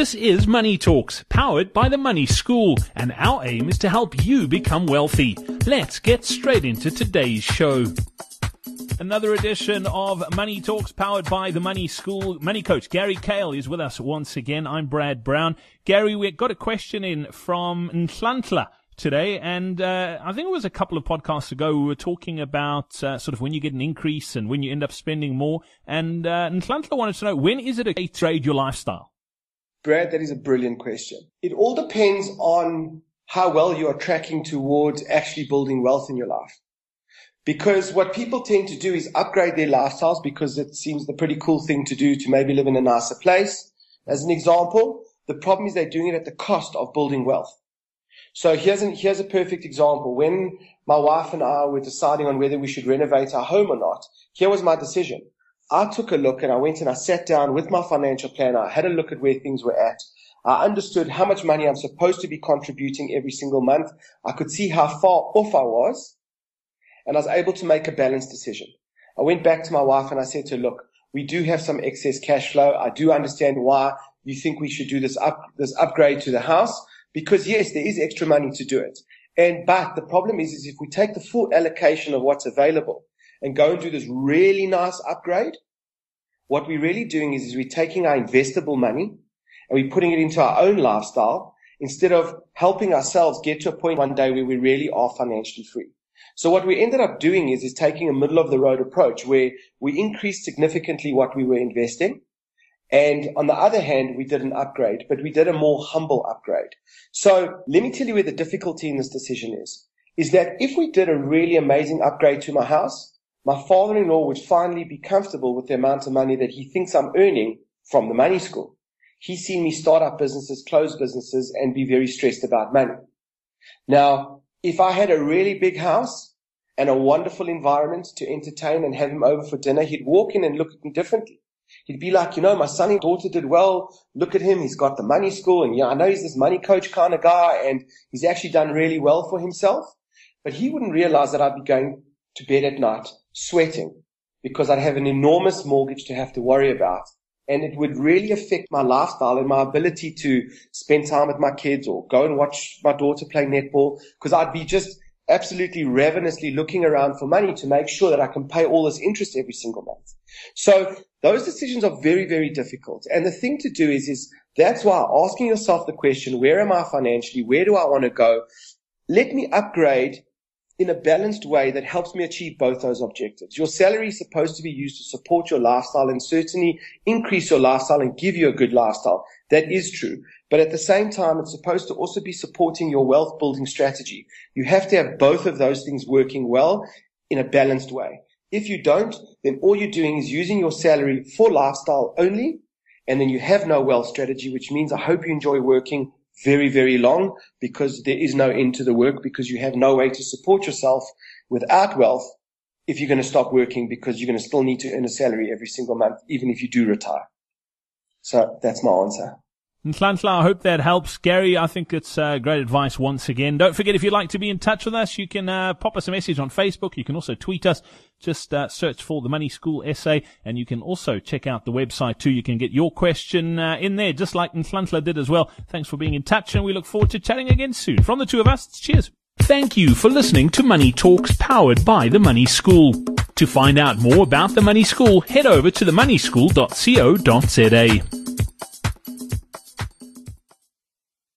This is Money Talks, powered by the Money School, and our aim is to help you become wealthy. Let's get straight into today's show. Another edition of Money Talks powered by the Money School. Money coach Gary Kayle is with us once again. I'm Brad Brown. Gary, we got a question in from Nhlantla today, and uh, I think it was a couple of podcasts ago we were talking about uh, sort of when you get an increase and when you end up spending more. And uh, wanted to know when is it a trade your lifestyle? Brad, that is a brilliant question. It all depends on how well you are tracking towards actually building wealth in your life. Because what people tend to do is upgrade their lifestyles because it seems the pretty cool thing to do to maybe live in a nicer place. As an example, the problem is they're doing it at the cost of building wealth. So here's, an, here's a perfect example. When my wife and I were deciding on whether we should renovate our home or not, here was my decision. I took a look and I went and I sat down with my financial planner. I had a look at where things were at. I understood how much money I'm supposed to be contributing every single month. I could see how far off I was and I was able to make a balanced decision. I went back to my wife and I said to her, look, we do have some excess cash flow. I do understand why you think we should do this up, this upgrade to the house because yes, there is extra money to do it. And, but the problem is, is if we take the full allocation of what's available, and go and do this really nice upgrade, what we're really doing is, is we're taking our investable money and we're putting it into our own lifestyle instead of helping ourselves get to a point one day where we really are financially free. So what we ended up doing is, is taking a middle of the road approach where we increased significantly what we were investing. And on the other hand, we did an upgrade, but we did a more humble upgrade. So let me tell you where the difficulty in this decision is, is that if we did a really amazing upgrade to my house, my father-in-law would finally be comfortable with the amount of money that he thinks I'm earning from the money school. He's seen me start up businesses, close businesses, and be very stressed about money. Now, if I had a really big house and a wonderful environment to entertain and have him over for dinner, he'd walk in and look at me differently. He'd be like, you know, my son and daughter did well. Look at him. He's got the money school. And yeah, I know he's this money coach kind of guy and he's actually done really well for himself. But he wouldn't realize that I'd be going to bed at night sweating because I'd have an enormous mortgage to have to worry about. And it would really affect my lifestyle and my ability to spend time with my kids or go and watch my daughter play netball because I'd be just absolutely ravenously looking around for money to make sure that I can pay all this interest every single month. So those decisions are very, very difficult. And the thing to do is, is that's why asking yourself the question, where am I financially? Where do I want to go? Let me upgrade in a balanced way that helps me achieve both those objectives. Your salary is supposed to be used to support your lifestyle and certainly increase your lifestyle and give you a good lifestyle. That is true. But at the same time, it's supposed to also be supporting your wealth building strategy. You have to have both of those things working well in a balanced way. If you don't, then all you're doing is using your salary for lifestyle only. And then you have no wealth strategy, which means I hope you enjoy working very, very long because there is no end to the work because you have no way to support yourself without wealth if you're going to stop working because you're going to still need to earn a salary every single month, even if you do retire. So that's my answer. Nhlantla, I hope that helps. Gary, I think it's uh, great advice once again. Don't forget, if you'd like to be in touch with us, you can uh, pop us a message on Facebook. You can also tweet us. Just uh, search for the Money School SA, and you can also check out the website too. You can get your question uh, in there, just like Nhlantla did as well. Thanks for being in touch, and we look forward to chatting again soon. From the two of us, cheers. Thank you for listening to Money Talks powered by the Money School. To find out more about the Money School, head over to themoneyschool.co.za.